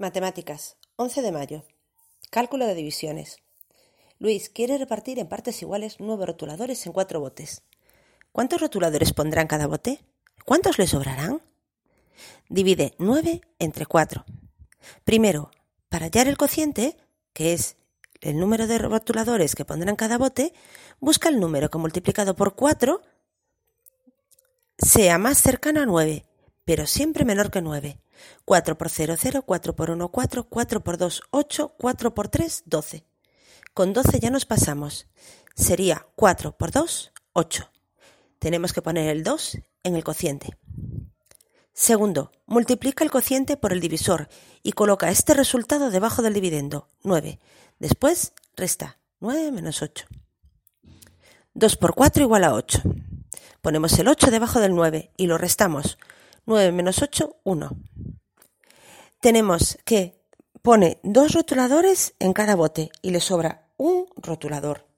Matemáticas, 11 de mayo. Cálculo de divisiones. Luis quiere repartir en partes iguales nueve rotuladores en cuatro botes. ¿Cuántos rotuladores pondrá en cada bote? ¿Cuántos le sobrarán? Divide 9 entre 4. Primero, para hallar el cociente, que es el número de rotuladores que pondrá en cada bote, busca el número que multiplicado por 4 sea más cercano a 9, pero siempre menor que 9. 4 por 0, 0, 4 por 1, 4, 4 por 2, 8, 4 por 3, 12. Con 12 ya nos pasamos. Sería 4 por 2, 8. Tenemos que poner el 2 en el cociente. Segundo, multiplica el cociente por el divisor y coloca este resultado debajo del dividendo, 9. Después resta 9 menos 8. 2 por 4 igual a 8. Ponemos el 8 debajo del 9 y lo restamos. 9 menos 8, 1 tenemos que pone dos rotuladores en cada bote y le sobra un rotulador.